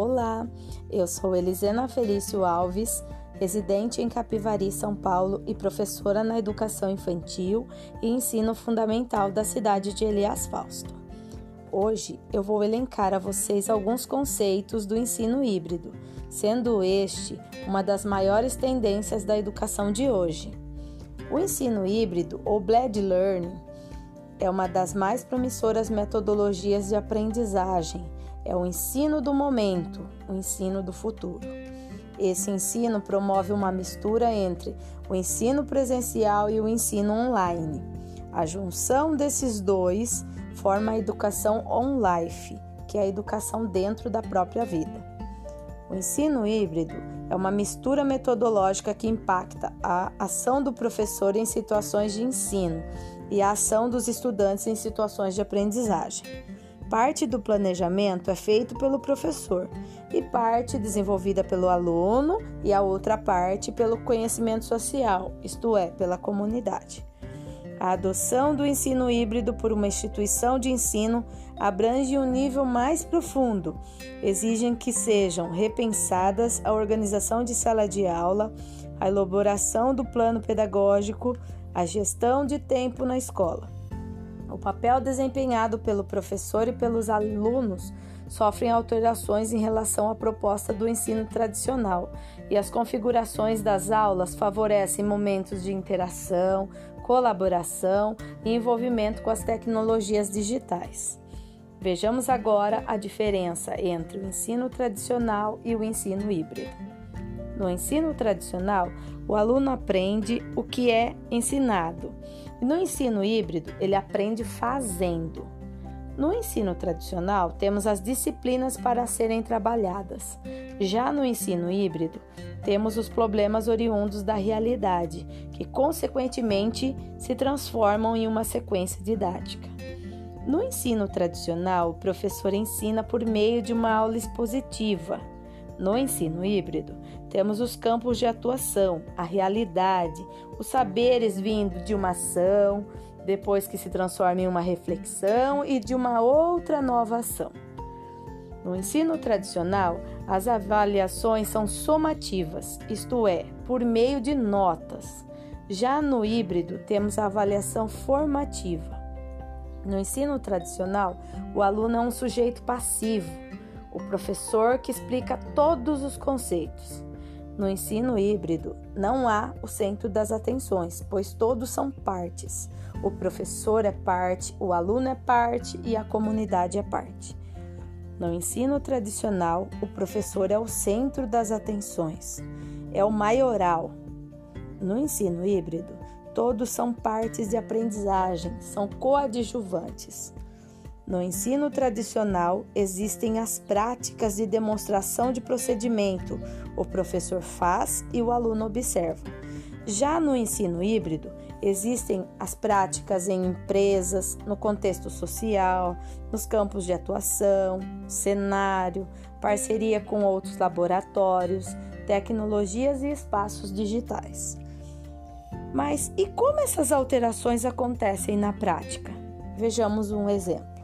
Olá, eu sou Elisena Felício Alves, residente em Capivari, São Paulo e professora na educação infantil e ensino fundamental da cidade de Elias Fausto. Hoje eu vou elencar a vocês alguns conceitos do ensino híbrido, sendo este uma das maiores tendências da educação de hoje. O ensino híbrido, ou blended learning, é uma das mais promissoras metodologias de aprendizagem. É o ensino do momento, o ensino do futuro. Esse ensino promove uma mistura entre o ensino presencial e o ensino online. A junção desses dois forma a educação on-life, que é a educação dentro da própria vida. O ensino híbrido é uma mistura metodológica que impacta a ação do professor em situações de ensino e a ação dos estudantes em situações de aprendizagem. Parte do planejamento é feito pelo professor e parte desenvolvida pelo aluno e a outra parte pelo conhecimento social, isto é, pela comunidade. A adoção do ensino híbrido por uma instituição de ensino abrange um nível mais profundo. Exigem que sejam repensadas a organização de sala de aula, a elaboração do plano pedagógico, a gestão de tempo na escola. O papel desempenhado pelo professor e pelos alunos sofrem alterações em relação à proposta do ensino tradicional, e as configurações das aulas favorecem momentos de interação, colaboração e envolvimento com as tecnologias digitais. Vejamos agora a diferença entre o ensino tradicional e o ensino híbrido. No ensino tradicional, o aluno aprende o que é ensinado. E no ensino híbrido, ele aprende fazendo. No ensino tradicional, temos as disciplinas para serem trabalhadas. Já no ensino híbrido, temos os problemas oriundos da realidade, que consequentemente se transformam em uma sequência didática. No ensino tradicional, o professor ensina por meio de uma aula expositiva, no ensino híbrido, temos os campos de atuação, a realidade, os saberes vindo de uma ação, depois que se transforma em uma reflexão e de uma outra nova ação. No ensino tradicional, as avaliações são somativas, isto é, por meio de notas. Já no híbrido, temos a avaliação formativa. No ensino tradicional, o aluno é um sujeito passivo o professor que explica todos os conceitos. No ensino híbrido, não há o centro das atenções, pois todos são partes. O professor é parte, o aluno é parte e a comunidade é parte. No ensino tradicional, o professor é o centro das atenções, é o maioral. No ensino híbrido, todos são partes de aprendizagem, são coadjuvantes. No ensino tradicional, existem as práticas de demonstração de procedimento. O professor faz e o aluno observa. Já no ensino híbrido, existem as práticas em empresas, no contexto social, nos campos de atuação, cenário, parceria com outros laboratórios, tecnologias e espaços digitais. Mas e como essas alterações acontecem na prática? Vejamos um exemplo.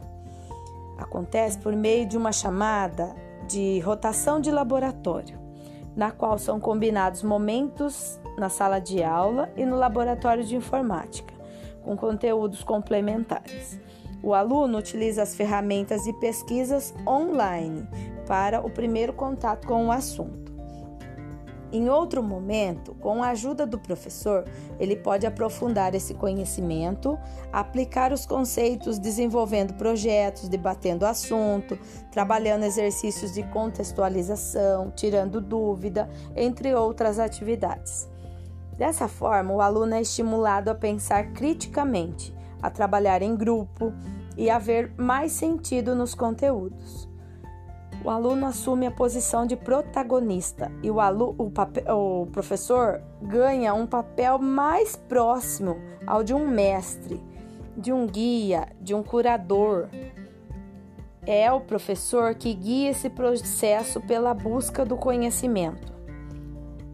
Acontece por meio de uma chamada de rotação de laboratório, na qual são combinados momentos na sala de aula e no laboratório de informática, com conteúdos complementares. O aluno utiliza as ferramentas de pesquisas online para o primeiro contato com o assunto. Em outro momento, com a ajuda do professor, ele pode aprofundar esse conhecimento, aplicar os conceitos, desenvolvendo projetos, debatendo assunto, trabalhando exercícios de contextualização, tirando dúvida, entre outras atividades. Dessa forma, o aluno é estimulado a pensar criticamente, a trabalhar em grupo e a ver mais sentido nos conteúdos o aluno assume a posição de protagonista e o, alu, o, papel, o professor ganha um papel mais próximo ao de um mestre, de um guia, de um curador. É o professor que guia esse processo pela busca do conhecimento.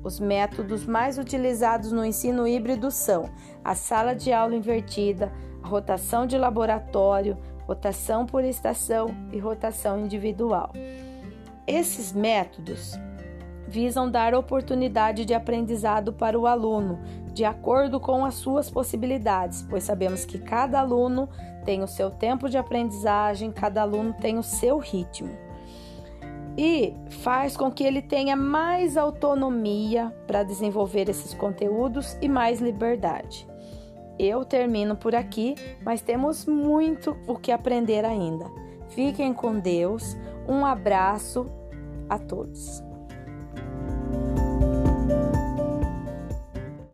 Os métodos mais utilizados no ensino híbrido são a sala de aula invertida, a rotação de laboratório, rotação por estação e rotação individual. Esses métodos visam dar oportunidade de aprendizado para o aluno, de acordo com as suas possibilidades, pois sabemos que cada aluno tem o seu tempo de aprendizagem, cada aluno tem o seu ritmo. E faz com que ele tenha mais autonomia para desenvolver esses conteúdos e mais liberdade. Eu termino por aqui, mas temos muito o que aprender ainda. Fiquem com Deus. Um abraço a todos.